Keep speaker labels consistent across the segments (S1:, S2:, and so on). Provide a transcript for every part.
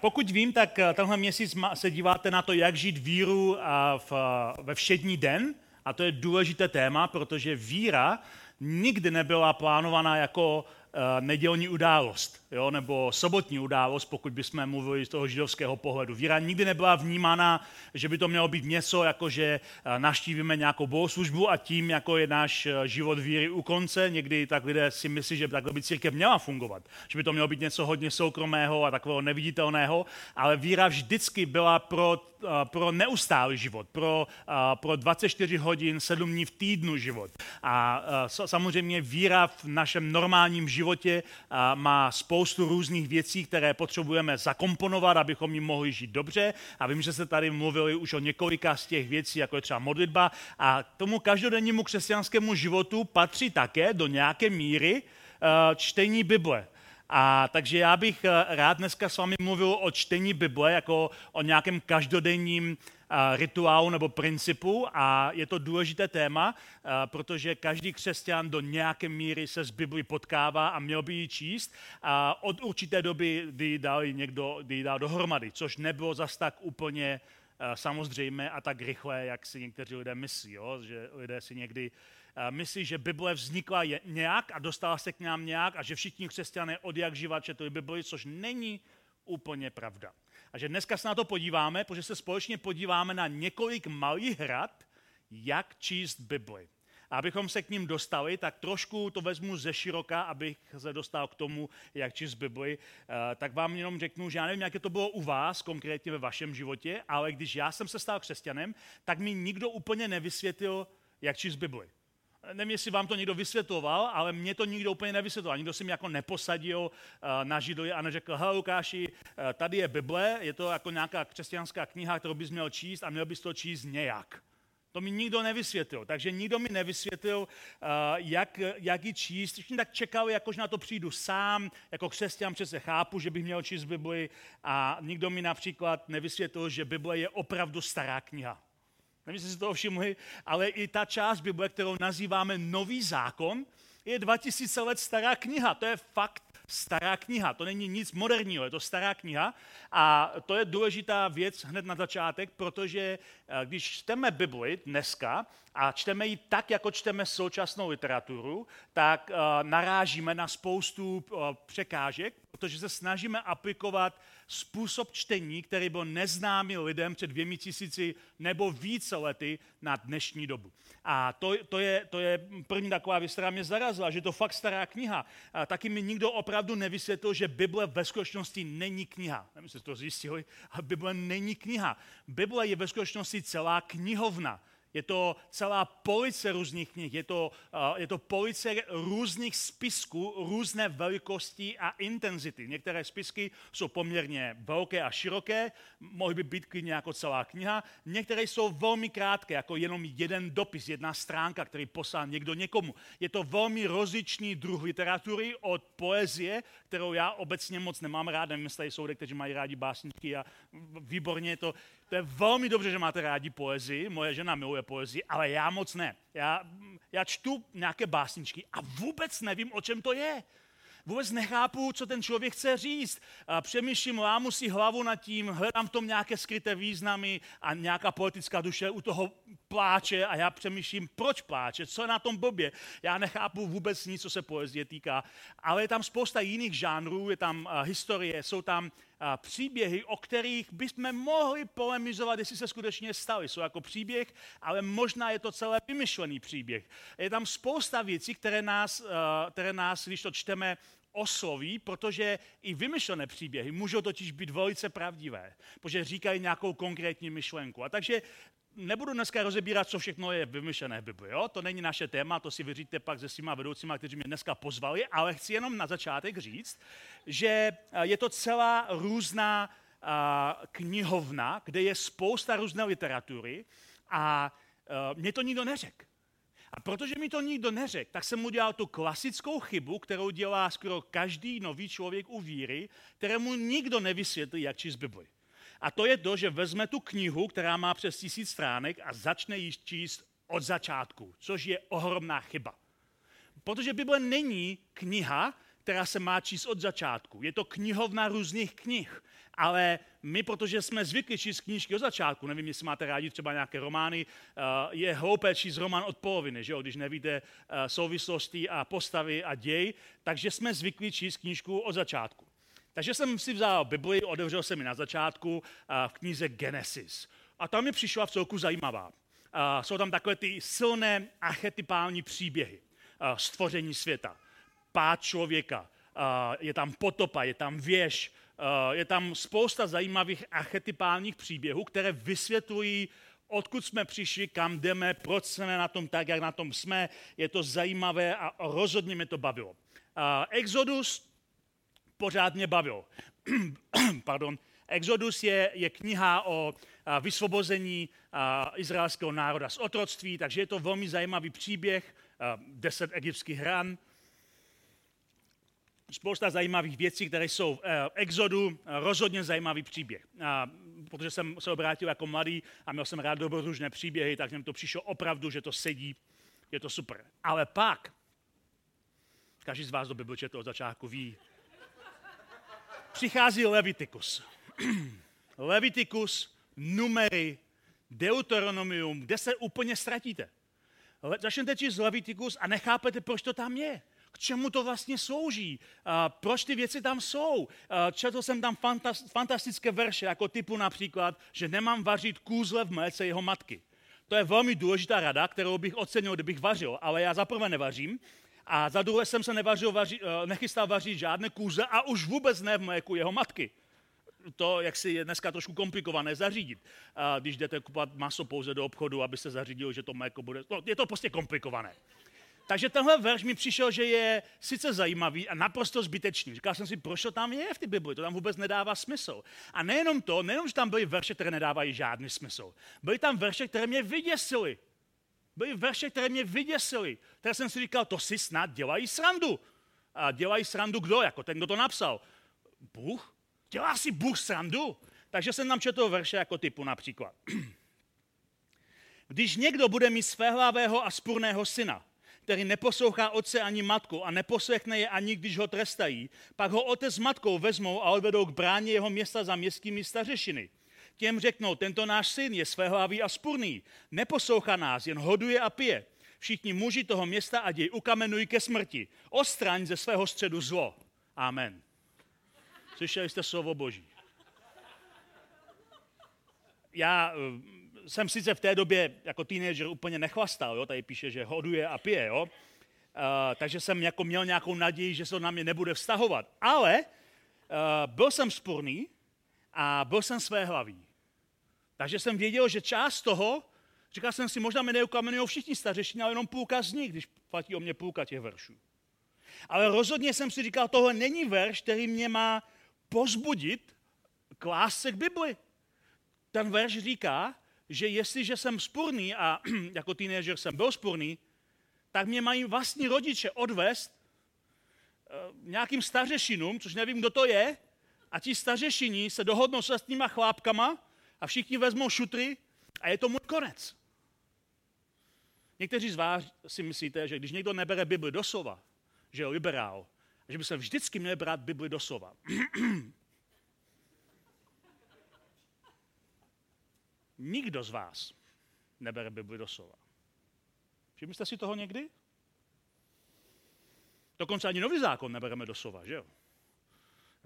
S1: Pokud vím, tak eh, tenhle měsíc se díváte na to, jak žít víru v, eh, ve všední den. A to je důležité téma, protože víra nikdy nebyla plánovaná jako eh, nedělní událost, jo, nebo sobotní událost, pokud bychom mluvili z toho židovského pohledu. Víra nikdy nebyla vnímána, že by to mělo být něco, jako že eh, naštívíme nějakou bohoslužbu a tím, jako je náš eh, život víry u konce. Někdy tak lidé si myslí, že takhle by církev měla fungovat, že by to mělo být něco hodně soukromého a takového neviditelného, ale víra vždycky byla pro a, pro neustálý život, pro, pro 24 hodin, 7 dní v týdnu život. A, samozřejmě víra v našem normálním životě má spoustu různých věcí, které potřebujeme zakomponovat, abychom jim mohli žít dobře. A vím, že se tady mluvili už o několika z těch věcí, jako je třeba modlitba. A tomu každodennímu křesťanskému životu patří také do nějaké míry a, čtení Bible. A takže já bych eh, rád dneska s vámi mluvil o čtení Bible jako o nějakém každodenním eh, rituálu nebo principu a je to důležité téma, protože každý křesťan do nějaké míry se s Biblí potkává a měl by ji číst a od určité doby, kdy ji dal někdo, kdy ji dal dohromady, což nebylo zas tak úplně samozřejmé a tak rychle, jak si někteří lidé myslí, jo? že lidé si někdy myslí, že Bible vznikla nějak a dostala se k nám nějak a že všichni křesťané od jak živa četli Bibli, což není úplně pravda. A že dneska se na to podíváme, protože se společně podíváme na několik malých rad, jak číst Bibli. A abychom se k ním dostali, tak trošku to vezmu ze široka, abych se dostal k tomu, jak číst Bibli. Eh, Tak vám jenom řeknu, že já nevím, jak to bylo u vás, konkrétně ve vašem životě, ale když já jsem se stal křesťanem, tak mi nikdo úplně nevysvětlil, jak číst Bibli. Nevím, jestli vám to někdo vysvětloval, ale mě to nikdo úplně nevysvětloval. Nikdo si mě jako neposadil eh, na židli a neřekl, hele Lukáši, eh, tady je Bible, je to jako nějaká křesťanská kniha, kterou bys měl číst a měl bys to číst nějak. To mi nikdo nevysvětlil. Takže nikdo mi nevysvětlil, eh, jak, jak ji číst. Všichni tak čekali, jakož na to přijdu sám. Jako křesťan přece chápu, že bych měl číst Bibli. A nikdo mi například nevysvětlil, že Bible je opravdu stará kniha. Nevím, jestli si toho všimli, ale i ta část Bible, kterou nazýváme Nový zákon, je 2000 let stará kniha. To je fakt stará kniha. To není nic moderního, je to stará kniha. A to je důležitá věc hned na začátek, protože když čteme Bibli dneska a čteme ji tak, jako čteme současnou literaturu, tak eh, narážíme na spoustu eh, překážek, protože se snažíme aplikovat způsob čtení, který byl neznámý lidem před dvěmi tisíci nebo více lety na dnešní dobu. A to, to, je, to je první taková věc, která mě zarazila, že to fakt stará kniha. A taky mi nikdo opravdu nevysvětlil, že Bible ve skutečnosti není kniha. Nevím, jestli to zjistili, ale Bible není kniha. Bible je ve skutečnosti celá knihovna. Je to celá police různých knih, je to, uh, je to police různých spisků, různé velikosti a intenzity. Některé spisky jsou poměrně velké a široké, mohly by být klidně jako celá kniha. Některé jsou velmi krátké, jako jenom jeden dopis, jedna stránka, který poslal někdo někomu. Je to velmi rozličný druh literatury od poezie, kterou já obecně moc nemám rád. Nevím, jestli jsou lidé, kteří mají rádi básničky a výborně je to. To je velmi dobře, že máte rádi poezii. Moje žena miluje poezii, ale já moc ne. Já, já čtu nějaké básničky a vůbec nevím, o čem to je. Vůbec nechápu, co ten člověk chce říct. A přemýšlím, lámu si hlavu nad tím, hledám v tom nějaké skryté významy a nějaká politická duše u toho pláče a já přemýšlím, proč pláče, co je na tom blbě. Já nechápu vůbec nic, co se poezie týká, ale je tam spousta jiných žánrů, je tam uh, historie, jsou tam uh, příběhy, o kterých bychom mohli polemizovat, jestli se skutečně staly. Jsou jako příběh, ale možná je to celé vymyšlený příběh. Je tam spousta věcí, které nás, uh, které nás když to čteme, osloví, protože i vymyšlené příběhy můžou totiž být velice pravdivé, protože říkají nějakou konkrétní myšlenku. A takže nebudu dneska rozebírat, co všechno je vymyšlené v Bibli. Jo? To není naše téma, to si vyříte pak se svýma vedoucíma, kteří mě dneska pozvali, ale chci jenom na začátek říct, že je to celá různá a, knihovna, kde je spousta různé literatury a a mě to nikdo neřekl. A protože mi to nikdo neřekl, tak jsem udělal tu klasickou chybu, kterou dělá skoro každý nový člověk u víry, kterému nikdo nevysvětlí, jak číst Bibli. A to je to, že vezme tu knihu, která má přes tisíc stránek a začne ji číst od začátku, což je ohromná chyba. Protože Bible není kniha, která se má číst od začátku. Je to knihovna různých knih. Ale my, protože jsme zvykli číst knížky od začátku, nevím, jestli máte rádi třeba nějaké romány, eh, je hloupé číst román od poloviny, že jo? když nevíte eh, souvislosti a postavy a děj, takže jsme zvykli číst knížku od začátku. Takže jsem si vzal Bibli, otevřel jsem ji na začátku eh, v knize Genesis. A tam mi přišla v celku zajímavá. Jsou tam takové ty silné archetypální příběhy stvoření světa, pád člověka, je tam potopa, je tam věž, je tam spousta zajímavých archetypálních příběhů, které vysvětlují, odkud jsme přišli, kam jdeme, proč jsme na tom tak, jak na tom jsme. Je to zajímavé a rozhodně mě to bavilo. Exodus pořád mě bavil. Pardon. Exodus je, je kniha o vysvobození izraelského národa z otroctví, takže je to velmi zajímavý příběh, deset egyptských hran, spousta zajímavých věcí, které jsou v eh, Exodu, rozhodně zajímavý příběh. A protože jsem se obrátil jako mladý a měl jsem rád dobrodružné příběhy, tak mi to přišlo opravdu, že to sedí, je to super. Ale pak, každý z vás do Bible četl od začátku ví, přichází Levitikus. Levitikus, numery, Deuteronomium, kde se úplně ztratíte. Začnete číst Levitikus a nechápete, proč to tam je k čemu to vlastně slouží, a proč ty věci tam jsou. A četl jsem tam fantastické verše, jako typu například, že nemám vařit kůzle v mléce jeho matky. To je velmi důležitá rada, kterou bych ocenil, kdybych vařil, ale já za prvé nevařím, a za druhé jsem se nevařil, vaři, eh, nechystal vařit žádné kůze a už vůbec ne v mléku jeho matky. To, jak si je dneska trošku komplikované zařídit. Když jdete kupovat maso pouze do obchodu, aby se zařídil, že to mléko bude... No, je to prostě komplikované. Takže tenhle verš mi přišel, že je sice zajímavý a naprosto zbytečný. Říkal jsem si, proč to tam je v té Bibli, to tam vůbec nedává smysl. A nejenom to, nejenom, že tam byly verše, které nedávají žádný smysl. Byly tam verše, které mě vyděsily. Byly verše, které mě vyděsily. Které jsem si říkal, to si snad dělají srandu. A dělají srandu kdo? Jako ten, kdo to napsal. Bůh? Dělá si Bůh srandu? Takže jsem tam četl verše jako typu například. Když někdo bude mít svéhlavého a spurného syna, který neposlouchá otce ani matku a neposlechne je ani, když ho trestají, pak ho otec s matkou vezmou a odvedou k bráně jeho města za městskými stařešiny. Těm řeknou, tento náš syn je svéhlavý a spurný, neposlouchá nás, jen hoduje a pije. Všichni muži toho města a jej ukamenují ke smrti. Ostraň ze svého středu zlo. Amen. Slyšeli jste slovo Boží. Já eh, jsem sice v té době jako teenager úplně nechvastal, jo? tady píše, že hoduje a pije, jo? Uh, takže jsem jako měl nějakou naději, že se to na mě nebude vztahovat. Ale uh, byl jsem spurný a byl jsem své hlavý. Takže jsem věděl, že část toho, říkal jsem si, možná mi neukamenují všichni stařešní, ale jenom půlka z nich, když platí o mě půlka těch veršů. Ale rozhodně jsem si říkal, tohle není verš, který mě má pozbudit k lásce k Bibli. Ten verš říká, že jestliže jsem spurný a jako teenager jsem byl spurný, tak mě mají vlastní rodiče odvést uh, nějakým stařešinům, což nevím, kdo to je, a ti stařešini se dohodnou s těma chlápkama a všichni vezmou šutry a je to můj konec. Někteří z vás si myslíte, že když někdo nebere Bibli doslova, že je liberál, že by se vždycky měl brát Bibli doslova. Nikdo z vás nebere Bibli doslova. Všimli jste si toho někdy? Dokonce ani nový zákon nebereme doslova, že jo?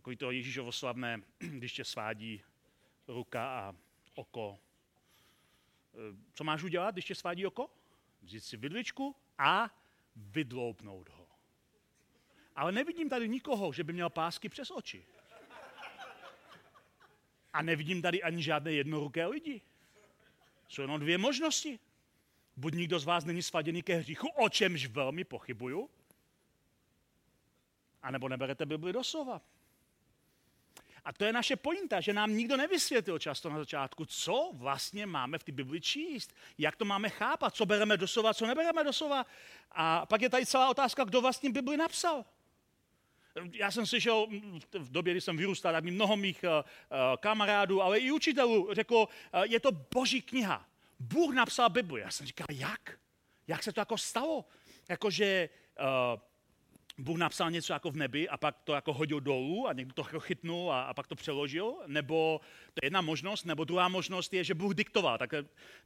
S1: Takový to Ježíšovo slavné, když tě svádí ruka a oko. E, co máš udělat, když tě svádí oko? Vzít si vidličku a vydloupnout ho. Ale nevidím tady nikoho, že by měl pásky přes oči. A nevidím tady ani žádné jednoruké lidi. Jsou jenom dvě možnosti. Buď nikdo z vás není svaděný ke hříchu, o čemž velmi pochybuju, anebo neberete Bibli doslova. A to je naše pointa, že nám nikdo nevysvětlil často na začátku, co vlastně máme v té Bibli číst, jak to máme chápat, co bereme doslova, co nebereme doslova. A pak je tady celá otázka, kdo vlastně Bibli napsal. Já jsem slyšel v době, kdy jsem vyrůstal, tak mnoho mých uh, kamarádů, ale i učitelů řekl, uh, je to boží kniha. Bůh napsal Bibli. Já jsem říkal, jak? Jak se to jako stalo? Jakože uh, Bůh napsal něco jako v nebi a pak to jako hodil dolů a někdo to chytnul a, a pak to přeložil, nebo to je jedna možnost, nebo druhá možnost je, že Bůh diktoval. Tak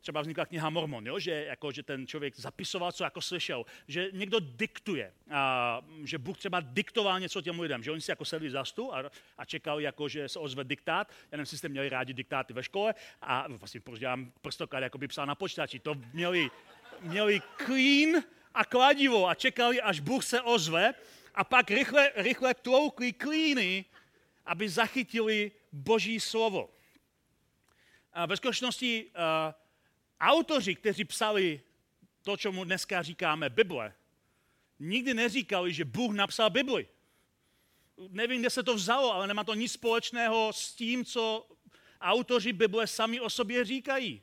S1: třeba vznikla kniha Mormon, jo? Že, jako, že ten člověk zapisoval, co jako slyšel, že někdo diktuje, a, že Bůh třeba diktoval něco těm lidem, že oni si jako sedli za stůl a, a čekali, jako, že se ozve diktát. Já nevím, jestli jste měli rádi diktáty ve škole a vlastně proč dělám prstoklad, jako by psal na počítači. To měli, měli clean, a kladivo a čekali, až Bůh se ozve a pak rychle, rychle tloukli klíny, aby zachytili Boží slovo. A ve skutečnosti uh, autoři, kteří psali to, čemu dneska říkáme Bible, nikdy neříkali, že Bůh napsal Bibli. Nevím, kde se to vzalo, ale nemá to nic společného s tím, co autoři Bible sami o sobě říkají.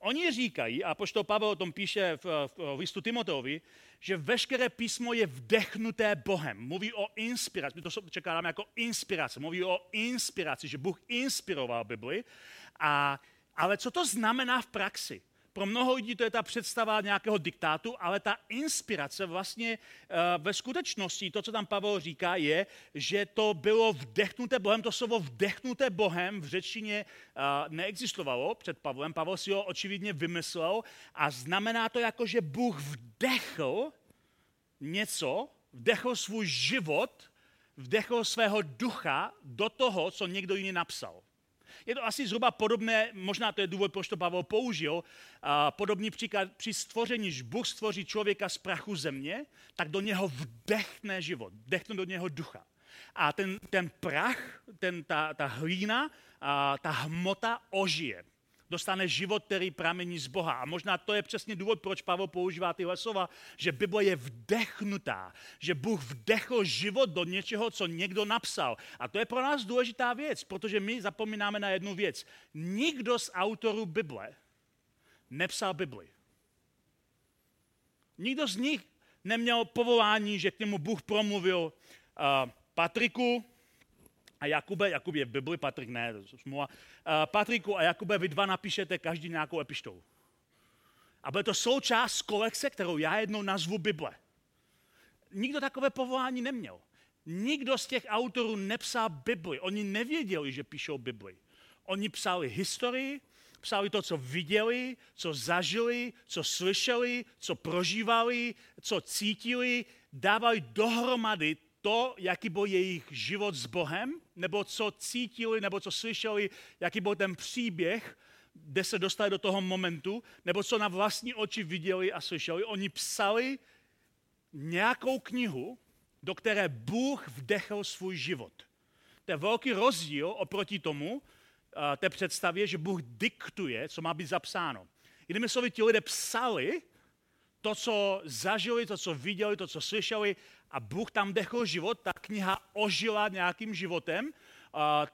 S1: Oni říkají, a poštol Pavel o tom píše v, v listu Timoteovi, že veškeré písmo je vdechnuté Bohem. Mluví o inspiraci, my to čekáme jako inspirace, mluví o inspiraci, že Bůh inspiroval Bibli. A, ale co to znamená v praxi? Pro mnoho lidí to je ta představa nějakého diktátu, ale ta inspirace vlastně uh, ve skutečnosti, to, co tam Pavel říká, je, že to bylo vdechnuté Bohem, to slovo vdechnuté Bohem v řečtině uh, neexistovalo před Pavlem, Pavel si ho očividně vymyslel a znamená to jako, že Bůh vdechl něco, vdechl svůj život, vdechl svého ducha do toho, co někdo jiný napsal. Je to asi zhruba podobné, možná to je důvod, proč to Pavel použil, a podobný příklad při stvoření, že Bůh stvoří člověka z prachu země, tak do něho vdechne život, vdechne do něho ducha. A ten, ten prach, ten, ta, ta hlína, a ta hmota ožije dostane život, který pramení z Boha. A možná to je přesně důvod, proč Pavel používá tyhle slova, že Bible je vdechnutá, že Bůh vdechl život do něčeho, co někdo napsal. A to je pro nás důležitá věc, protože my zapomínáme na jednu věc. Nikdo z autorů Bible nepsal Bibli. Nikdo z nich neměl povolání, že k němu Bůh promluvil uh, Patriku, a Jakube, Jakub je v Bibli, Patrik ne, to je smůla. Patriku a Jakube, vy dva napíšete každý nějakou epištolu. A bude to součást kolekce, kterou já jednou nazvu Bible. Nikdo takové povolání neměl. Nikdo z těch autorů nepsal Bibli. Oni nevěděli, že píšou Bibli. Oni psali historii, psali to, co viděli, co zažili, co slyšeli, co prožívali, co cítili, dávali dohromady to, jaký byl jejich život s Bohem, nebo co cítili, nebo co slyšeli, jaký byl ten příběh, kde se dostali do toho momentu, nebo co na vlastní oči viděli a slyšeli. Oni psali nějakou knihu, do které Bůh vdechl svůj život. To je velký rozdíl oproti tomu, té představě, že Bůh diktuje, co má být zapsáno. Jinými slovy, ti lidé psali to, co zažili, to, co viděli, to, co slyšeli a Bůh tam dechl život, ta kniha ožila nějakým životem,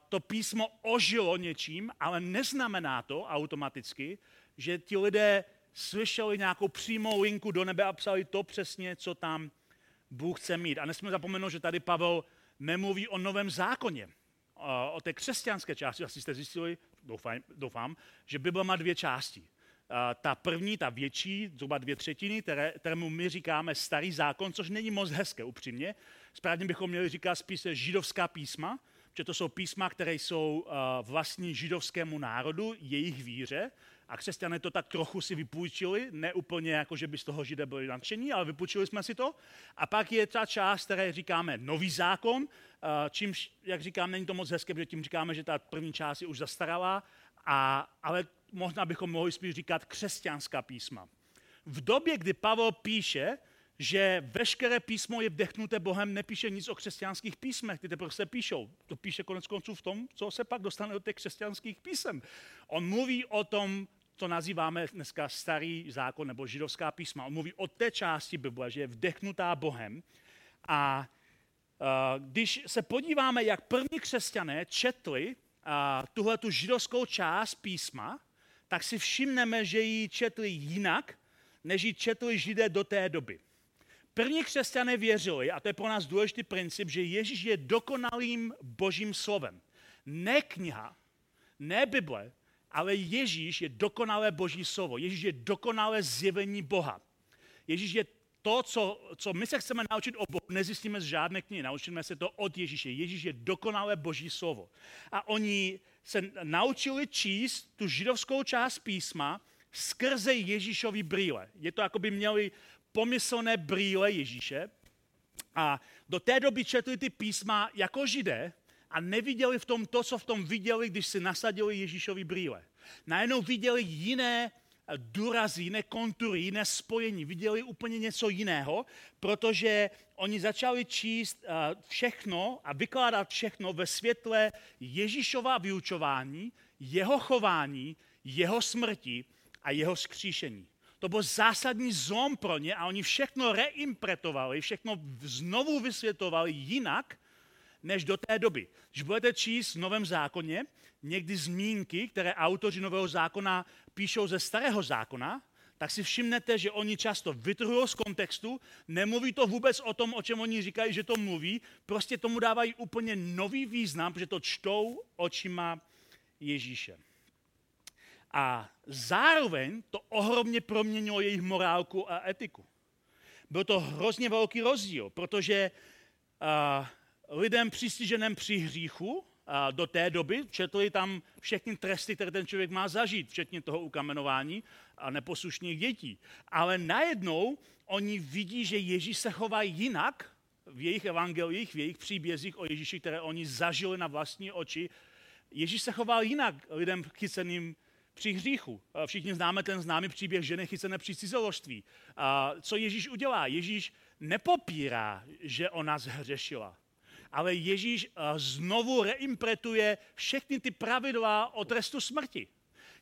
S1: to písmo ožilo něčím, ale neznamená to automaticky, že ti lidé slyšeli nějakou přímou linku do nebe a psali to přesně, co tam Bůh chce mít. A nesmíme zapomenout, že tady Pavel nemluví o novém zákoně, o té křesťanské části. Asi jste zjistili, doufám, doufám že Bible má dvě části ta první, ta větší, zhruba dvě třetiny, které, kterému my říkáme starý zákon, což není moc hezké upřímně. Správně bychom měli říkat spíše židovská písma, protože to jsou písma, které jsou vlastní židovskému národu, jejich víře. A křesťané to tak trochu si vypůjčili, ne úplně jako, že by z toho židé byli nadšení, ale vypůjčili jsme si to. A pak je ta část, které říkáme nový zákon, čímž, jak říkám, není to moc hezké, protože tím říkáme, že ta první část je už zastaralá, a, ale možná bychom mohli spíš říkat křesťanská písma. V době, kdy Pavel píše, že veškeré písmo je vdechnuté Bohem, nepíše nic o křesťanských písmech, ty teprve se píšou. To píše konec konců v tom, co se pak dostane do těch křesťanských písem. On mluví o tom, co nazýváme dneska starý zákon nebo židovská písma. On mluví o té části Bible, že je vdechnutá Bohem. A když se podíváme, jak první křesťané četli tuhle tu židovskou část písma, tak si všimneme, že ji četli jinak, než ji četli židé do té doby. První křesťané věřili, a to je pro nás důležitý princip, že Ježíš je dokonalým božím slovem. Ne kniha, ne Bible, ale Ježíš je dokonalé boží slovo. Ježíš je dokonalé zjevení Boha. Ježíš je to, co, co my se chceme naučit o Bohu, nezjistíme z žádné knihy, naučíme se to od Ježíše. Ježíš je dokonalé boží slovo. A oni se naučili číst tu židovskou část písma skrze Ježíšovi brýle. Je to, jako by měli pomyslné brýle Ježíše a do té doby četli ty písma jako židé a neviděli v tom to, co v tom viděli, když si nasadili Ježíšovi brýle. Najednou viděli jiné důrazy, jiné kontury, jiné spojení, viděli úplně něco jiného, protože oni začali číst eh, všechno a vykládat všechno ve světle Ježíšova vyučování, jeho chování, jeho smrti a jeho skříšení. To byl zásadní zlom pro ně a oni všechno reimpretovali, všechno znovu vysvětovali jinak, než do té doby. Když budete číst v Novém zákoně, někdy zmínky, které autoři Nového zákona píšou ze Starého zákona, tak si všimnete, že oni často vytrhují z kontextu, nemluví to vůbec o tom, o čem oni říkají, že to mluví, prostě tomu dávají úplně nový význam, protože to čtou očima Ježíše. A zároveň to ohromně proměnilo jejich morálku a etiku. Byl to hrozně velký rozdíl, protože uh, lidem přistiženém při hříchu a do té doby četli tam všechny tresty, které ten člověk má zažít, včetně toho ukamenování a neposlušných dětí. Ale najednou oni vidí, že Ježíš se chová jinak v jejich evangeliích, v jejich příbězích o Ježíši, které oni zažili na vlastní oči. Ježíš se choval jinak lidem chyceným při hříchu. Všichni známe ten známý příběh ženy chycené při cizoložství. Co Ježíš udělá? Ježíš nepopírá, že ona zhřešila ale Ježíš eh, znovu reimpretuje všechny ty pravidla o trestu smrti.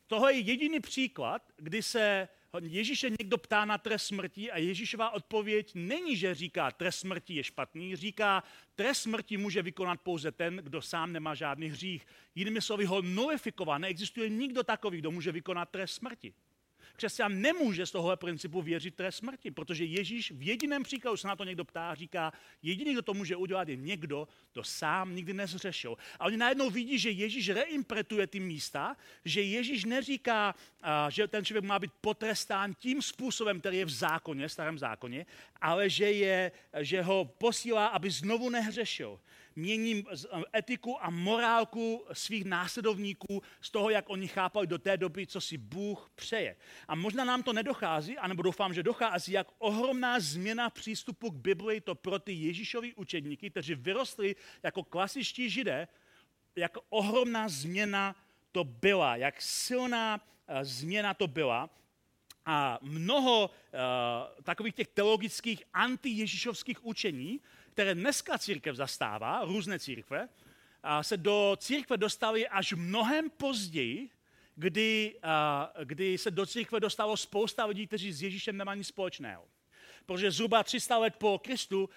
S1: Tohle je jediný příklad, kdy se Ježíše někdo ptá na trest smrti a Ježíšová odpověď není, že říká, trest smrti je špatný, říká, trest smrti může vykonat pouze ten, kdo sám nemá žádný hřích. Jinými slovy ho nulifiková, neexistuje nikdo takový, kdo může vykonat trest smrti. Křesťan nemůže z tohohle principu věřit trest smrti, protože Ježíš v jediném příkladu se na to někdo ptá, říká, jediný, kdo to může udělat, je někdo, kdo sám nikdy nezřešil. A oni najednou vidí, že Ježíš reimpretuje ty místa, že Ježíš neříká, že ten člověk má být potrestán tím způsobem, který je v zákoně, starém zákoně, ale že, je, že ho posílá, aby znovu nehřešil mění etiku a morálku svých následovníků z toho, jak oni chápali do té doby, co si Bůh přeje. A možná nám to nedochází, anebo doufám, že dochází, jak ohromná změna přístupu k Biblii to pro ty Ježíšovi učedníky, kteří vyrostli jako klasičtí židé, jak ohromná změna to byla, jak silná uh, změna to byla. A mnoho uh, takových těch teologických antiježíšovských učení které dneska církev zastává, různé církve, se do církve dostali až mnohem později, kdy, kdy se do církve dostalo spousta lidí, kteří s Ježíšem nemají nic společného. Protože zhruba 300 let po Kristu,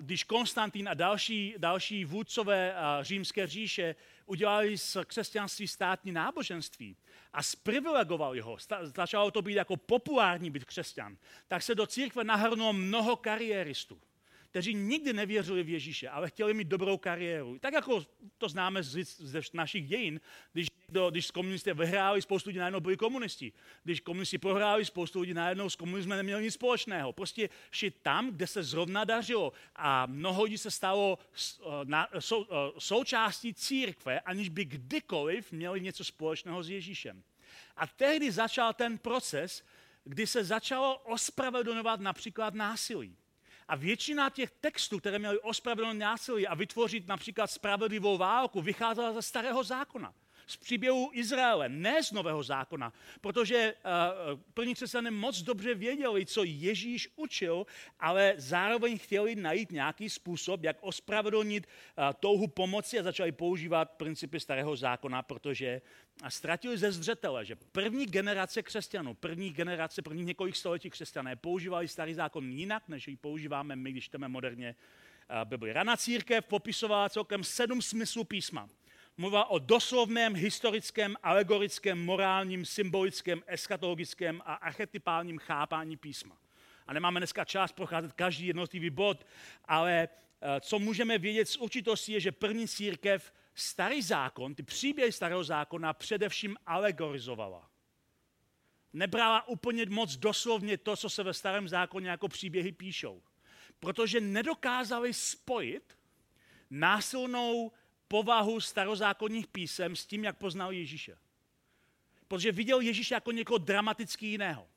S1: když Konstantín a další, další vůdcové římské říše udělali z křesťanství státní náboženství a sprivilegovali ho, začalo to být jako populární být křesťan, tak se do církve nahrnulo mnoho kariéristů kteří nikdy nevěřili v Ježíše, ale chtěli mít dobrou kariéru. Tak jako to známe ze našich dějin, když, někdo, když komunisté vyhráli, spoustu lidí najednou byli komunisti. Když komunisti prohráli, spoustu lidí najednou s komunismem neměli nic společného. Prostě šli tam, kde se zrovna dařilo. A mnoho lidí se stalo eh, na, sou, eh, součástí církve, aniž by kdykoliv měli něco společného s Ježíšem. A tehdy začal ten proces, kdy se začalo ospravedlňovat například násilí. A většina těch textů, které měly ospravedlnit násilí a vytvořit například spravedlivou válku, vycházela ze starého zákona z příběhu Izraele, ne z Nového zákona, protože uh, první křesťané moc dobře věděli, co Ježíš učil, ale zároveň chtěli najít nějaký způsob, jak ospravedlnit uh, touhu pomoci a začali používat principy starého zákona, protože a ztratili ze zřetele, že první generace křesťanů, první generace, první několik století křesťané používali starý zákon jinak, než ji používáme my, když čteme moderně Bibli. Rana církev popisovala celkem sedm smyslů písma mluvá o doslovném, historickém, alegorickém, morálním, symbolickém, eschatologickém a archetypálním chápání písma. A nemáme dneska čas procházet každý jednotlivý bod, ale eh, co můžeme vědět s určitostí je, že první církev starý zákon, ty příběhy starého zákona především alegorizovala. nebrala úplně moc doslovně to, co se ve starém zákoně jako příběhy píšou. Protože nedokázali spojit násilnou povahu starozákonních písem s tím, jak poznal Ježíše. Protože viděl Ježíše jako někoho dramaticky jiného.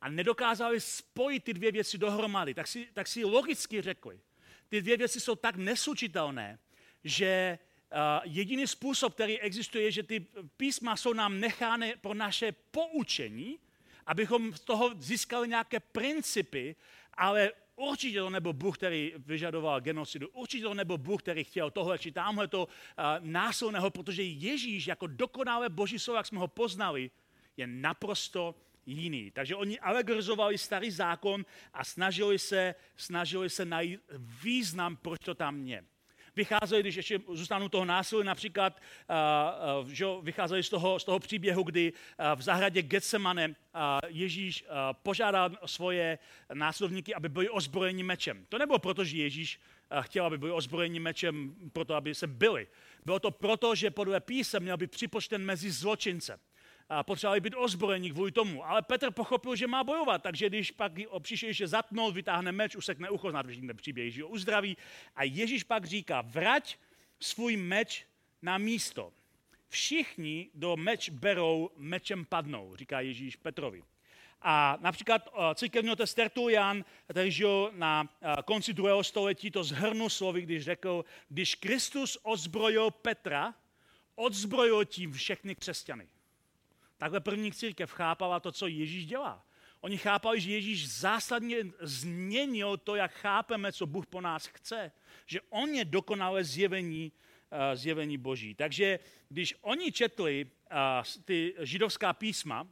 S1: A nedokázali spojit ty dvě věci dohromady. Tak si, tak si logicky řekli, ty dvě věci jsou tak neslučitelné, že uh, jediný způsob, který existuje, je, že ty písma jsou nám nechány pro naše poučení, abychom z toho získali nějaké principy, ale určitě to nebyl Bůh, který vyžadoval genocidu, určitě to nebyl Bůh, který chtěl tohle či tamhle to uh, násilného, protože Ježíš jako dokonalé boží slovo, jak jsme ho poznali, je naprosto jiný. Takže oni alegorizovali starý zákon a snažili se, snažili se najít význam, proč to tam je. Vycházeli, když ještě zůstanu toho násilí, například uh, uh, že vycházeli z toho, z toho příběhu, kdy uh, v zahradě Getsemane Ježíš požádal svoje následovníky, aby byli ozbrojeni mečem. To nebylo proto, že Ježíš chtěl, aby byli ozbrojeni mečem, proto, aby se byli. Bylo to proto, že podle písem měl být připočten mezi zločince a potřebovali být ozbrojení kvůli tomu. Ale Petr pochopil, že má bojovat, takže když pak přišel ještě zatnout, vytáhne meč, usekne ucho, znáte ten příběh, že ho uzdraví. A Ježíš pak říká, vrať svůj meč na místo. Všichni do meč berou, mečem padnou, říká Ježíš Petrovi. A například uh, církevní otec Tertulian, který na uh, konci druhého století, to zhrnul slovy, když řekl, když Kristus ozbrojil Petra, odzbrojil tím všechny křesťany. Takhle první církev chápala to, co Ježíš dělá. Oni chápali, že Ježíš zásadně změnil to, jak chápeme, co Bůh po nás chce. Že On je dokonalé zjevení, uh, zjevení Boží. Takže když oni četli uh, ty židovská písma,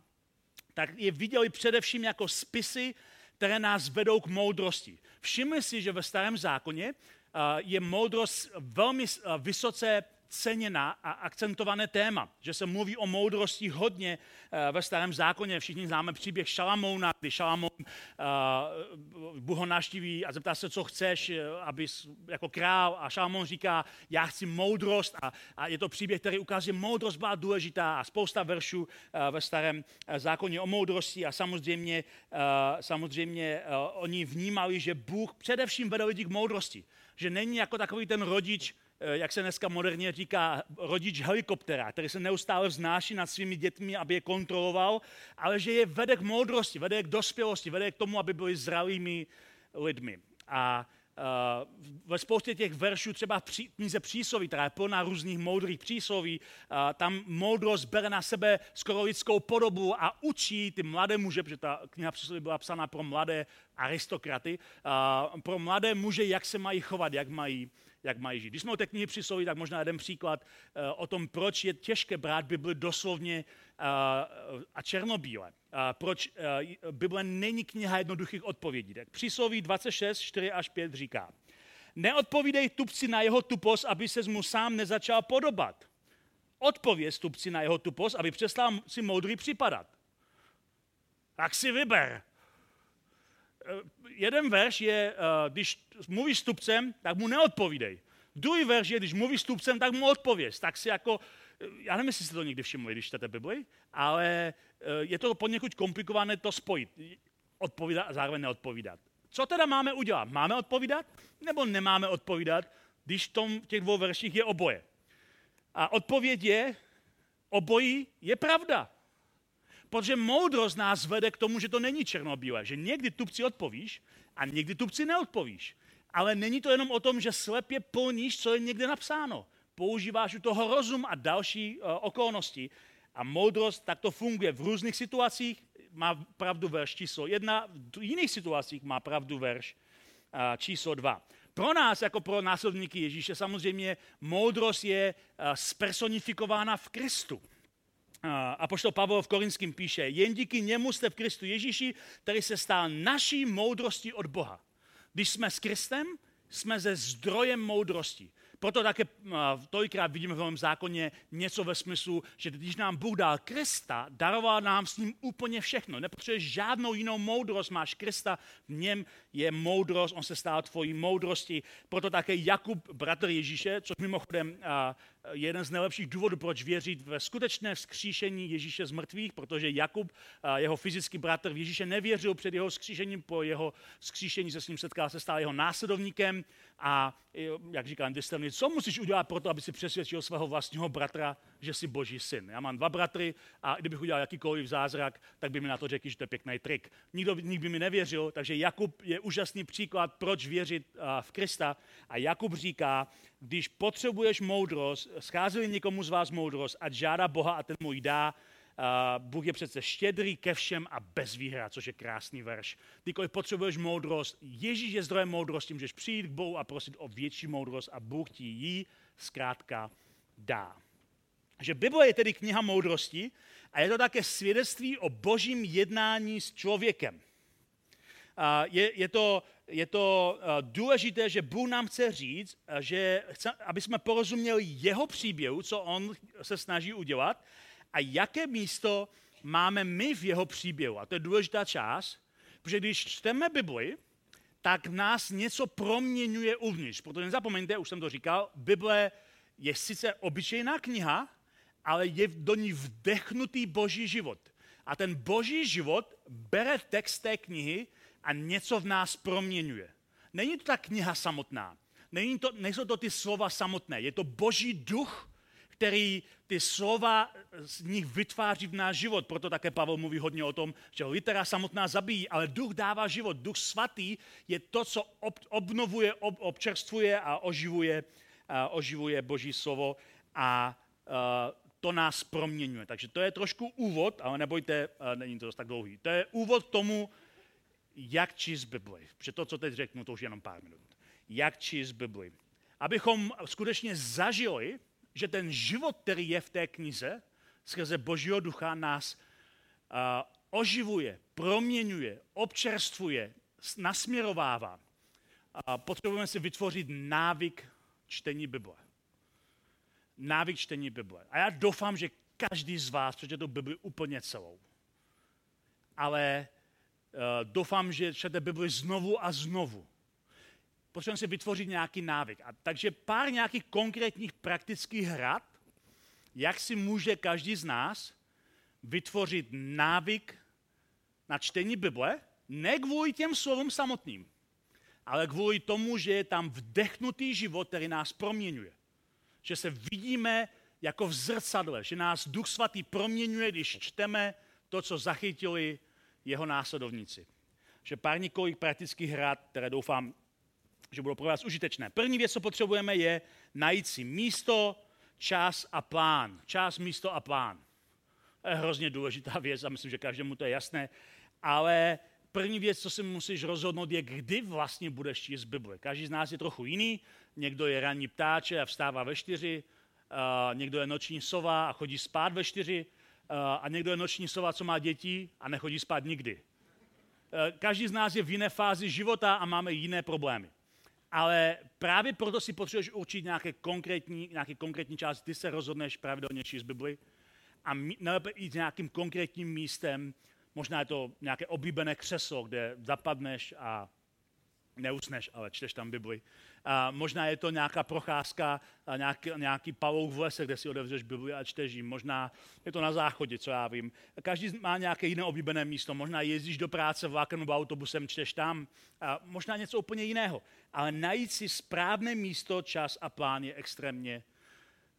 S1: tak je viděli především jako spisy, které nás vedou k moudrosti. Všimli si, že ve starém zákoně uh, je moudrost velmi vysoce ceněná a akcentované téma, že se mluví o moudrosti hodně eh, ve starém zákoně. Všichni známe příběh Šalamouna, kdy Šalamoun uh, Bůh ho naštíví a zeptá se, co chceš, eh, aby jako král. A Šalamoun říká, já chci moudrost. A, a je to příběh, který ukazuje, že moudrost byla důležitá a spousta veršů uh, ve starém zákoně o moudrosti. A samozřejmě, uh, samozřejmě uh, oni vnímali, že Bůh především vede lidi k moudrosti. Že není jako takový ten rodič, jak se dneska moderně říká, rodič helikoptera, který se neustále vznáší nad svými dětmi, aby je kontroloval, ale že je vede k moudrosti, vede k dospělosti, vede k tomu, aby byli zralými lidmi. A Uh, ve spoustě těch veršů, třeba v knize přísloví, která je plná různých moudrých přísloví, uh, tam moudrost bere na sebe skoro lidskou podobu a učí ty mladé muže, protože ta kniha přísloví byla psána pro mladé aristokraty, uh, pro mladé muže, jak se mají chovat, jak mají jak mají žít. Když jsme o té knihy přisloví, tak možná jeden příklad uh, o tom, proč je těžké brát Bibli doslovně uh, a černobíle. Uh, proč Bible není kniha jednoduchých odpovědí. Tak přísloví 26, 4 až 5 říká, neodpovídej tupci na jeho tupost, aby se mu sám nezačal podobat. Odpověz tupci na jeho tupost, aby přestal si moudrý připadat. Tak si vyber. Eh, jeden verš je, eh, když mluvíš s tupcem, tak mu neodpovídej. Druhý verš je, když mluvíš s tupcem, tak mu odpověz. Tak si jako, eh, já nevím, jestli jste to někdy všimli, když čtete Bibli, ale je to poněkud komplikované to spojit. Odpovídat a zároveň neodpovídat. Co teda máme udělat? Máme odpovídat nebo nemáme odpovídat, když v tom, těch dvou verších je oboje? A odpověď je, obojí je pravda. Protože moudrost nás vede k tomu, že to není černobílé, že někdy tupci odpovíš a někdy tupci neodpovíš. Ale není to jenom o tom, že slepě plníš, co je někde napsáno. Používáš u toho rozum a další uh, okolnosti. A moudrost takto funguje v různých situacích, má pravdu verš číslo jedna, v jiných situacích má pravdu verš uh, číslo dva. Pro nás, jako pro následníky Ježíše, samozřejmě moudrost je uh, spersonifikována v Kristu. A poštol Pavel v Korinským píše, jen díky němu jste v Kristu Ježíši, který se stal naší moudrostí od Boha. Když jsme s Kristem, jsme ze zdrojem moudrosti. Proto také tolikrát vidíme v Novém zákoně něco ve smyslu, že když nám Bůh dal Krista, daroval nám s ním úplně všechno. Nepotřebuješ žádnou jinou moudrost, máš Krista, v něm je moudrost, on se stal tvojí moudrosti. Proto také Jakub, bratr Ježíše, což mimochodem jeden z nejlepších důvodů, proč věřit ve skutečné vzkříšení Ježíše z mrtvých, protože Jakub, jeho fyzický bratr v Ježíše, nevěřil před jeho vzkříšením, po jeho vzkříšení se s ním setkal, se stal jeho následovníkem a, jak říká Andy co musíš udělat pro to, aby si přesvědčil svého vlastního bratra, že jsi boží syn. Já mám dva bratry a kdybych udělal jakýkoliv zázrak, tak by mi na to řekli, že to je pěkný trik. Nikdo, by mi nevěřil, takže Jakub je úžasný příklad, proč věřit v Krista. A Jakub říká, když potřebuješ moudrost, schází někomu z vás moudrost, ať žádá Boha a ten mu ji dá, Uh, Bůh je přece štědrý ke všem a bez výhrad, což je krásný verš. Kdykoliv potřebuješ moudrost, Ježíš je zdrojem moudrosti, můžeš přijít k Bohu a prosit o větší moudrost a Bůh ti ji zkrátka dá. Že Bible je tedy kniha moudrosti a je to také svědectví o božím jednání s člověkem. Je, je, to, je to důležité, že Bůh nám chce říct, že chce, aby jsme porozuměli jeho příběhu, co on se snaží udělat, a jaké místo máme my v jeho příběhu. A to je důležitá část, protože když čteme Bibli, tak nás něco proměňuje uvnitř. Protože nezapomeňte, už jsem to říkal, Bible je sice obyčejná kniha, ale je do ní vdechnutý boží život. A ten boží život bere text té knihy a něco v nás proměňuje. Není to ta kniha samotná. Není to, nejsou to ty slova samotné. Je to boží duch, který ty slova z nich vytváří v náš život. Proto také Pavel mluví hodně o tom, že litera samotná zabíjí, ale duch dává život. Duch svatý je to, co ob, obnovuje, ob, občerstvuje a oživuje, a oživuje boží slovo a a to nás proměňuje. Takže to je trošku úvod, ale nebojte, není to dost tak dlouhý. To je úvod k tomu, jak číst Bibli. Protože to, co teď řeknu, to už je jenom pár minut. Jak číst Bibli. Abychom skutečně zažili, že ten život, který je v té knize, skrze Božího ducha nás uh, oživuje, proměňuje, občerstvuje, nasměrovává. Uh, potřebujeme si vytvořit návyk čtení Bible. Návyk čtení Bible. A já doufám, že každý z vás přečte tu Bibli úplně celou. Ale uh, doufám, že čtete Bibli znovu a znovu potřebujeme si vytvořit nějaký návyk. A takže pár nějakých konkrétních praktických hrad, jak si může každý z nás vytvořit návyk na čtení Bible, ne kvůli těm slovům samotným, ale kvůli tomu, že je tam vdechnutý život, který nás proměňuje. Že se vidíme jako v zrcadle, že nás Duch Svatý proměňuje, když čteme to, co zachytili jeho následovníci. Že pár několik praktických hrad, které doufám že budou pro vás užitečné. První věc, co potřebujeme, je najít si místo, čas a plán. Čas, místo a plán. To je hrozně důležitá věc a myslím, že každému to je jasné. Ale první věc, co si musíš rozhodnout, je, kdy vlastně budeš číst Bibli. Každý z nás je trochu jiný. Někdo je ranní ptáče a vstává ve čtyři, uh, někdo je noční sova a chodí spát ve čtyři, uh, a někdo je noční sova, co má děti a nechodí spát nikdy. Uh, každý z nás je v jiné fázi života a máme jiné problémy ale právě proto si potřebuješ určit nějaké konkrétní, nějaké konkrétní část, ty se rozhodneš pravidelně číst Bibli a nejlépe jít nějakým konkrétním místem, možná je to nějaké oblíbené křeslo, kde zapadneš a neusneš, ale čteš tam Bibli. A možná je to nějaká procházka, nějaký, nějaký pavouk v lese, kde si otevřeš Bibli a čteš jim. Možná je to na záchodě, co já vím. Každý má nějaké jiné oblíbené místo. Možná jezdíš do práce vlakem nebo autobusem, čteš tam. A možná něco úplně jiného. Ale najít si správné místo, čas a plán je extrémně,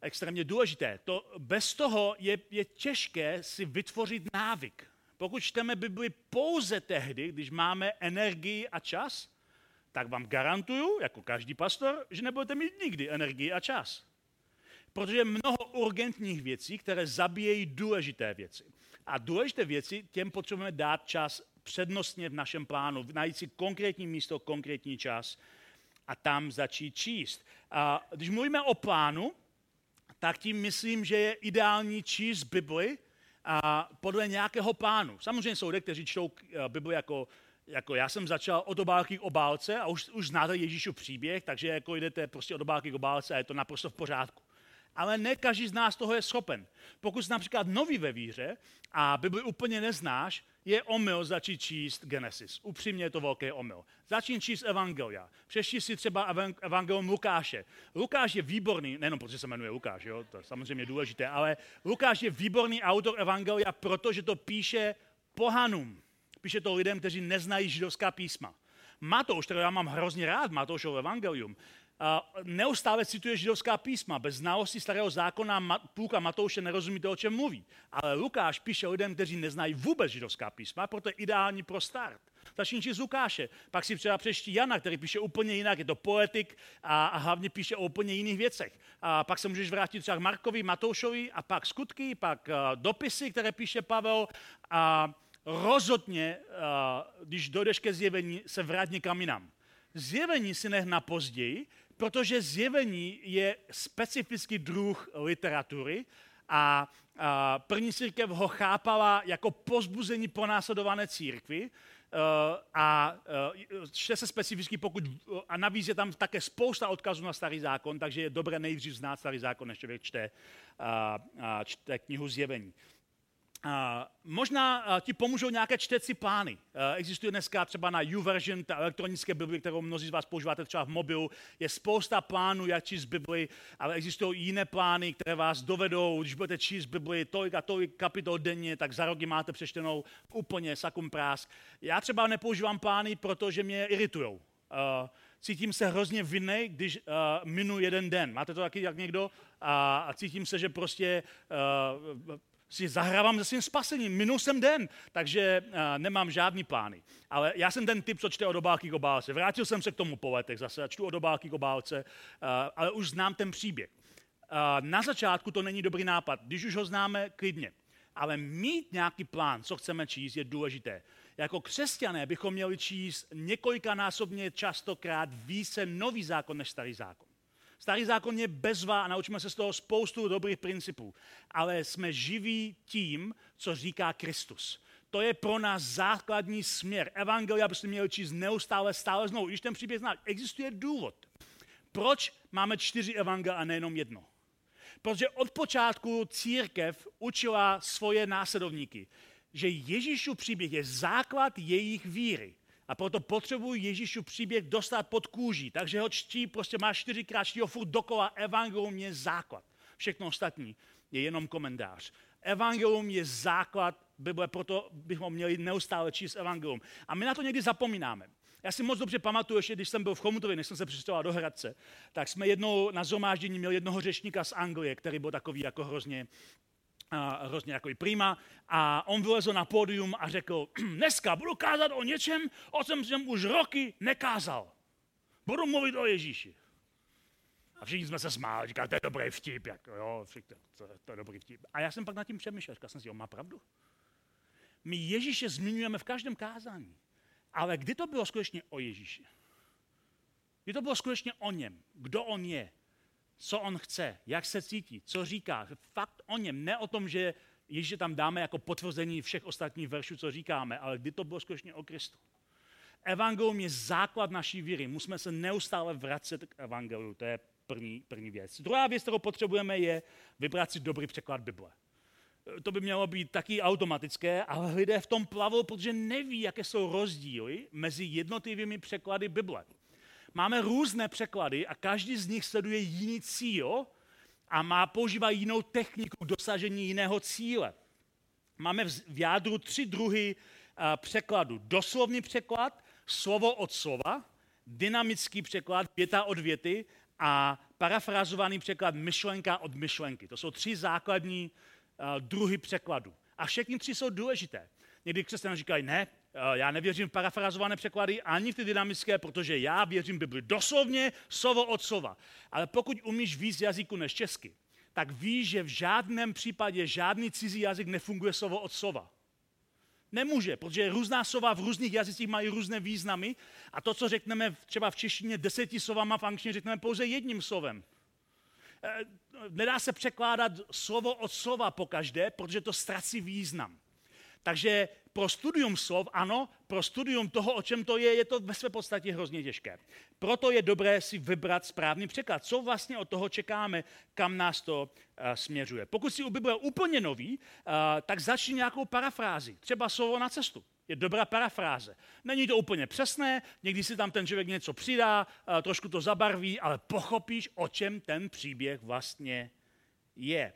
S1: extrémně důležité. To, bez toho je, je těžké si vytvořit návyk. Pokud čteme Bibli pouze tehdy, když máme energii a čas, tak vám garantuju, jako každý pastor, že nebudete mít nikdy energii a čas. Protože je mnoho urgentních věcí, které zabíjejí důležité věci. A důležité věci, těm potřebujeme dát čas přednostně v našem plánu, najít si konkrétní místo, konkrétní čas a tam začít číst. A když mluvíme o plánu, tak tím myslím, že je ideální číst Bibli a podle nějakého plánu. Samozřejmě jsou lidé, kteří čtou eh, Bibli jako jako já jsem začal od obálky k obálce a už, už znáte Ježíšův příběh, takže jako jdete prostě od obálky k obálce a je to naprosto v pořádku. Ale ne každý z nás toho je schopen. Pokud jsi například nový ve víře a Bibli úplně neznáš, je omyl začít číst Genesis. Upřímně je to velký omyl. Začít číst Evangelia. Přešti si třeba Evangelium Lukáše. Lukáš je výborný, nejenom protože se jmenuje Lukáš, jo, to je samozřejmě důležité, ale Lukáš je výborný autor Evangelia, protože to píše pohanům. Píše to lidem, kteří neznají židovská písma. Matouš, kterého já mám hrozně rád, Matoušovo evangelium, neustále cituje židovská písma. Bez znalosti starého zákona půlka Matouše nerozumíte, o čem mluví. Ale Lukáš píše lidem, kteří neznají vůbec židovská písma, proto je ideální pro start. Začni číst Lukáše, pak si třeba přeští Jana, který píše úplně jinak, je to poetik a, a hlavně píše o úplně jiných věcech. A pak se můžeš vrátit třeba k Markovi, Matoušovi a pak skutky, pak uh, dopisy, které píše Pavel a rozhodně, uh, když dojdeš ke zjevení, se vrát někam jinam. Zjevení si nech na později, protože zjevení je specifický druh literatury a, první církev ho chápala jako pozbuzení následované církvy, Uh, a čte se specificky, pokud, a navíc je tam také spousta odkazů na starý zákon, takže je dobré nejdřív znát starý zákon, než člověk čte, čte knihu zjevení. Možná ti pomůžou nějaké čteci plány. Existuje dneska třeba na YouVersion, ta elektronické Bibli, kterou mnozí z vás používáte třeba v mobilu. Je spousta plánů, jak číst Bibli, ale existují jiné plány, které vás dovedou, když budete číst Bibli tolik a tolik kapitol denně, tak za roky máte přečtenou úplně sakum prásk. Já třeba nepoužívám plány, protože mě iritují. Uh, cítím se hrozně vinný, když minu jeden den. Máte to taky jak někdo? A, cítím se, že prostě si zahrávám se svým spasením. Minul jsem den, takže uh, nemám žádný plány. Ale já jsem ten typ, co čte o dobálky k obálce. Vrátil jsem se k tomu po letech zase čtu o dobálky k obálce, uh, ale už znám ten příběh. Uh, na začátku to není dobrý nápad. Když už ho známe, klidně. Ale mít nějaký plán, co chceme číst, je důležité. Jako křesťané bychom měli číst několikanásobně častokrát více nový zákon než starý zákon. Starý zákon je bezvá a naučíme se z toho spoustu dobrých principů, ale jsme živí tím, co říká Kristus. To je pro nás základní směr. Evangelia byste měli číst neustále, stále znovu. Když ten příběh zná, existuje důvod. Proč máme čtyři evangelia a nejenom jedno? Protože od počátku církev učila svoje následovníky, že Ježíšův příběh je základ jejich víry. A proto potřebuji Ježíšu příběh dostat pod kůži. Takže ho čtí, prostě má čtyřikrát, čtí ho furt dokola. Evangelium je základ. Všechno ostatní je jenom komentář. Evangelium je základ Bible, proto bychom měli neustále číst Evangelium. A my na to někdy zapomínáme. Já si moc dobře pamatuju, že když jsem byl v Chomutově, než jsem se přistěhoval do Hradce, tak jsme jednou na zomáždění měli jednoho řečníka z Anglie, který byl takový jako hrozně a hrozně jako prima a on vylezl na pódium a řekl, dneska budu kázat o něčem, o čem jsem už roky nekázal. Budu mluvit o Ježíši. A všichni jsme se smáli, říkali, to je dobrý vtip, jako, jo, to, to, je dobrý vtip. A já jsem pak nad tím přemýšlel, říkal jsem si, on má pravdu. My Ježíše zmiňujeme v každém kázání. Ale kdy to bylo skutečně o Ježíši? Kdy to bylo skutečně o něm? Kdo on je? Co on chce, jak se cítí, co říká. Fakt o něm, ne o tom, že Ježíše tam dáme jako potvrzení všech ostatních veršů, co říkáme, ale kdy to bylo skutečně o Kristu. Evangelium je základ naší víry. Musíme se neustále vracet k evangeliu. To je první, první věc. Druhá věc, kterou potřebujeme, je vybrat si dobrý překlad Bible. To by mělo být taky automatické, ale lidé v tom plavou, protože neví, jaké jsou rozdíly mezi jednotlivými překlady Bible. Máme různé překlady a každý z nich sleduje jiný cíl a má používá jinou techniku k dosažení jiného cíle. Máme v jádru tři druhy překladu. Doslovný překlad, slovo od slova, dynamický překlad, věta od věty a parafrazovaný překlad myšlenka od myšlenky. To jsou tři základní druhy překladu. A všechny tři jsou důležité. Někdy křesťané říkají, ne, já nevěřím v parafrazované překlady ani v ty dynamické, protože já věřím Bibli doslovně, slovo od slova. Ale pokud umíš víc jazyku než česky, tak víš, že v žádném případě žádný cizí jazyk nefunguje slovo od slova. Nemůže, protože různá slova v různých jazycích mají různé významy a to, co řekneme třeba v češtině deseti slovama, v angličtině řekneme pouze jedním slovem. Eh, nedá se překládat slovo od slova po každé, protože to ztrací význam. Takže pro studium slov, ano, pro studium toho, o čem to je, je to ve své podstatě hrozně těžké. Proto je dobré si vybrat správný překlad. Co vlastně od toho čekáme, kam nás to uh, směřuje. Pokud si u Bible úplně nový, uh, tak začni nějakou parafrázi, třeba slovo na cestu. Je dobrá parafráze. Není to úplně přesné, někdy si tam ten člověk něco přidá, uh, trošku to zabarví, ale pochopíš, o čem ten příběh vlastně je.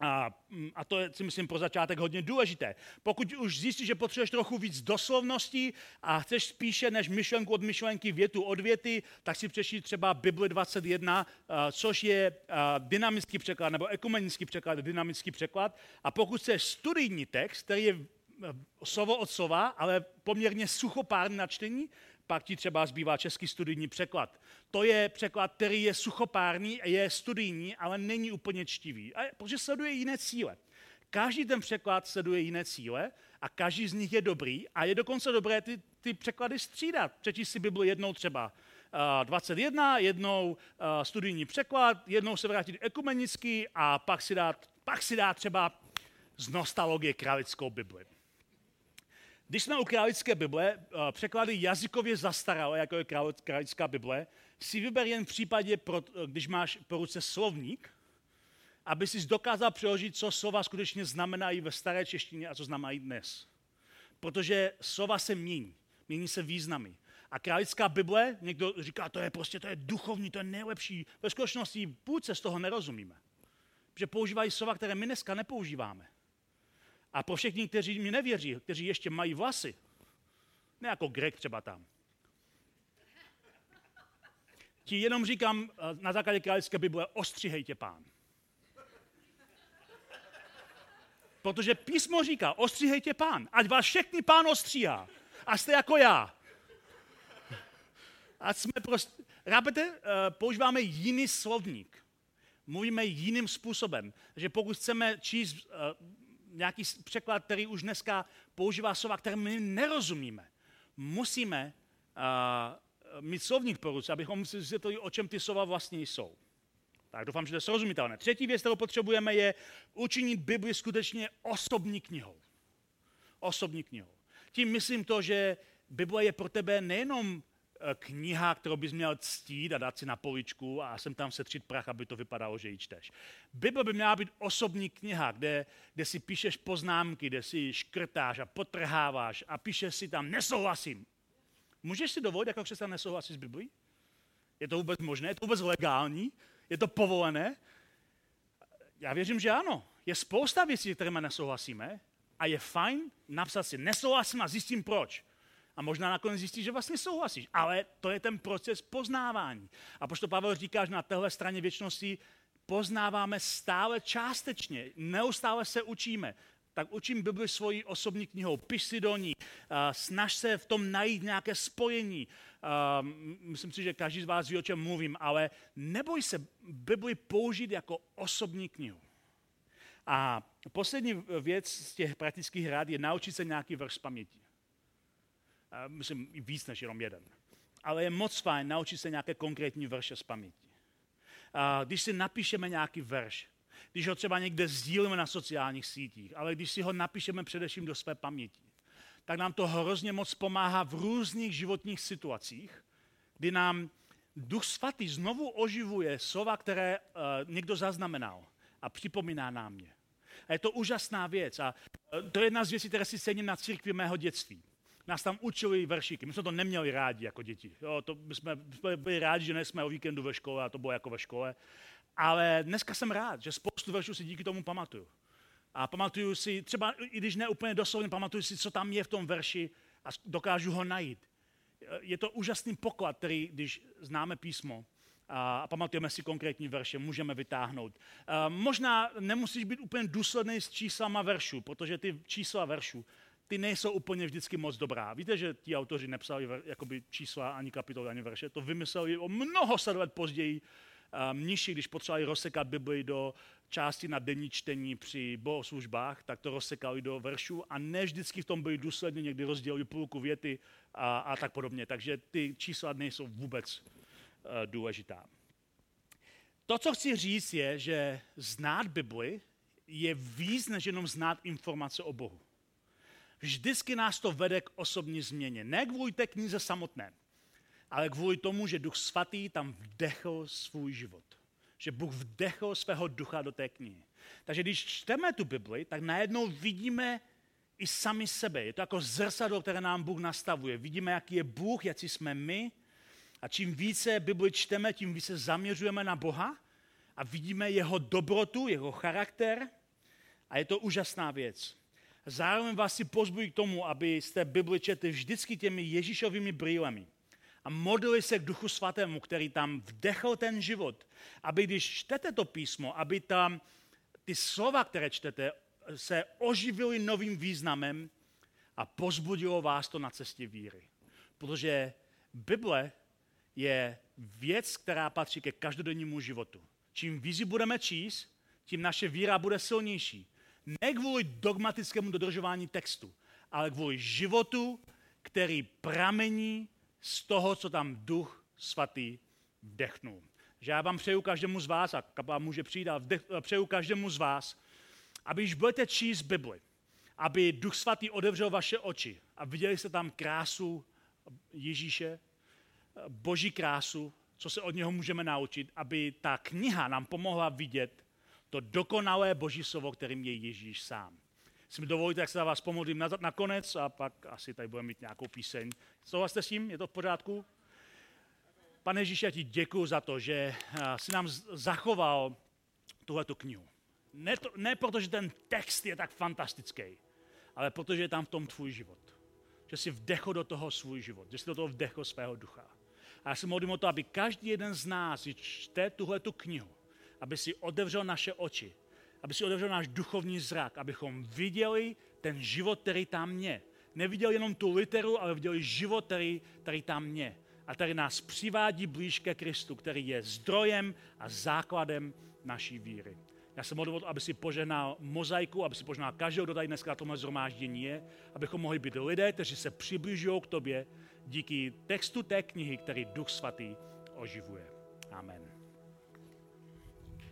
S1: A, mm, a to je, si myslím, pro začátek hodně důležité. Pokud už zjistíš, že potřebuješ trochu víc doslovností a chceš spíše než myšlenku od myšlenky, větu od věty, tak si přečti třeba Bible 21, což je dynamický překlad nebo ekumenický překlad, dynamický překlad. A pokud chceš studijní text, který je slovo od slova, ale poměrně suchopárný na čtení, pak ti třeba zbývá český studijní překlad. To je překlad, který je suchopárný, je studijní, ale není úplně čtivý, a protože sleduje jiné cíle. Každý ten překlad sleduje jiné cíle a každý z nich je dobrý a je dokonce dobré ty, ty překlady střídat. Přečíst si Bibli jednou třeba uh, 21, jednou uh, studijní překlad, jednou se vrátit ekumenický a pak si dát, pak si dát třeba z nostalgie kralickou Bibli. Když jsme u králické Bible, eh, překlady jazykově zastaralé, jako je králická Bible, si vyber jen v případě, eh, když máš po ruce slovník, aby si dokázal přeložit, co slova skutečně znamenají ve staré češtině a co znamenají dnes. Protože slova se mění, mění se významy. A králická Bible, někdo říká, to je prostě, to je duchovní, to je nejlepší. Ve skutečnosti půlce z toho nerozumíme. Protože používají slova, které my dneska nepoužíváme. A pro všechny, kteří mi nevěří, kteří ještě mají vlasy, ne jako Greg třeba tam, ti jenom říkám eh, na základě králické Bible, ostřihejte pán. Protože písmo říká, ostříhejte pán, ať vás všechny pán ostříhá. A jste jako já. A jsme prostě, rábete, eh, používáme jiný slovník. Mluvíme jiným způsobem. Takže pokud chceme číst eh, nějaký překlad, který už dneska používá slova, které my nerozumíme. Musíme uh, mít slovník po ruce, abychom si vysvětlili, o čem ty slova vlastně jsou. Tak doufám, že to je srozumitelné. Třetí věc, kterou potřebujeme, je učinit Bibli skutečně osobní knihou. Osobní knihou. Tím myslím to, že Bible je pro tebe nejenom kniha, kterou bys měl ctít a dát si na poličku a sem tam setřít prach, aby to vypadalo, že ji čteš. Bible by měla být osobní kniha, kde, kde si píšeš poznámky, kde si škrtáš a potrháváš a píšeš si tam nesouhlasím. Můžeš si dovolit jako křesťan nesouhlasit s Biblí? Je to vůbec možné? Je to vůbec legální? Je to povolené? Já věřím, že ano. Je spousta věcí, kterými nesouhlasíme a je fajn napsat si nesouhlasím a zjistím proč. A možná nakonec zjistíš, že vlastně souhlasíš. Ale to je ten proces poznávání. A to Pavel říká, že na téhle straně věčnosti poznáváme stále částečně, neustále se učíme. Tak učím Bibli svojí osobní knihou, piš si do ní, snaž se v tom najít nějaké spojení. Myslím si, že každý z vás ví, o čem mluvím, ale neboj se Bibli použít jako osobní knihu. A poslední věc z těch praktických rád je naučit se nějaký verš z paměti myslím víc než jenom jeden. Ale je moc fajn naučit se nějaké konkrétní verše z paměti. Když si napíšeme nějaký verš, když ho třeba někde sdílíme na sociálních sítích, ale když si ho napíšeme především do své paměti, tak nám to hrozně moc pomáhá v různých životních situacích, kdy nám Duch Svatý znovu oživuje slova, které uh, někdo zaznamenal a připomíná nám je. A je to úžasná věc. A uh, to je jedna z věcí, které si cením na církvi mého dětství nás tam učili veršíky. My jsme to neměli rádi jako děti. Jo, to jsme, jsme byli rádi, že nejsme o víkendu ve škole a to bylo jako ve škole. Ale dneska jsem rád, že spoustu veršů si díky tomu pamatuju. A pamatuju si, třeba i když ne úplně doslovně, pamatuju si, co tam je v tom verši a dokážu ho najít. Je to úžasný poklad, který, když známe písmo, a pamatujeme si konkrétní verše, můžeme vytáhnout. Možná nemusíš být úplně důsledný s číslama veršů, protože ty čísla veršů ty nejsou úplně vždycky moc dobrá. Víte, že ti autoři nepsali jakoby čísla ani kapitoly, ani verše. To vymysleli o mnoho set let později mniši, když potřebovali rozsekat Bibli do části na denní čtení při bohoslužbách, tak to rozsekali do veršů a ne vždycky v tom byli důsledně, někdy rozdělili půlku věty a, a tak podobně. Takže ty čísla nejsou vůbec uh, důležitá. To, co chci říct, je, že znát Bibli je víc, než jenom znát informace o Bohu. Vždycky nás to vede k osobní změně. Ne kvůli té knize samotné, ale kvůli tomu, že Duch Svatý tam vdechl svůj život. Že Bůh vdechl svého ducha do té knihy. Takže když čteme tu Bibli, tak najednou vidíme i sami sebe. Je to jako zrcadlo, které nám Bůh nastavuje. Vidíme, jaký je Bůh, jaký jsme my. A čím více Bibli čteme, tím více zaměřujeme na Boha a vidíme jeho dobrotu, jeho charakter. A je to úžasná věc. Zároveň vás si pozbují k tomu, abyste Bibli četli vždycky těmi Ježíšovými brýlemi a modlili se k Duchu Svatému, který tam vdechl ten život, aby když čtete to písmo, aby tam ty slova, které čtete, se oživily novým významem a pozbudilo vás to na cestě víry. Protože Bible je věc, která patří ke každodennímu životu. Čím víc budeme číst, tím naše víra bude silnější. Ne kvůli dogmatickému dodržování textu, ale kvůli životu, který pramení z toho, co tam duch svatý vdechnul. Že já vám přeju každému z vás, a kapela může přijít, a vdech, přeju každému z vás, aby když budete číst Bibli, aby Duch Svatý odevřel vaše oči a viděli jste tam krásu Ježíše, boží krásu, co se od něho můžeme naučit, aby ta kniha nám pomohla vidět to dokonalé boží slovo, kterým je Ježíš sám. Si mi dovolíte, jak se za vás pomodlím nakonec a pak asi tady budeme mít nějakou píseň. Souhlasíte s tím? Je to v pořádku? Pane Ježíši, já ti děkuji za to, že eh, jsi nám zachoval tuhletu knihu. Ne, to, ne proto, že ten text je tak fantastický, ale protože je tam v tom tvůj život. Že jsi vdechl do toho svůj život, že jsi do toho vdechl svého ducha. A já se modlím o to, aby každý jeden z nás, když čte tuhle tu knihu, aby si otevřel naše oči, aby si otevřel náš duchovní zrak, abychom viděli ten život, který tam je. Neviděli jenom tu literu, ale viděli život, který, který tam je. A který nás přivádí blíž ke Kristu, který je zdrojem a základem naší víry. Já jsem modlil, aby si požehnal mozaiku, aby si požehnal každého, kdo tady dneska na tomhle zhromáždění je, abychom mohli být lidé, kteří se přibližují k tobě díky textu té knihy, který Duch Svatý oživuje. Amen.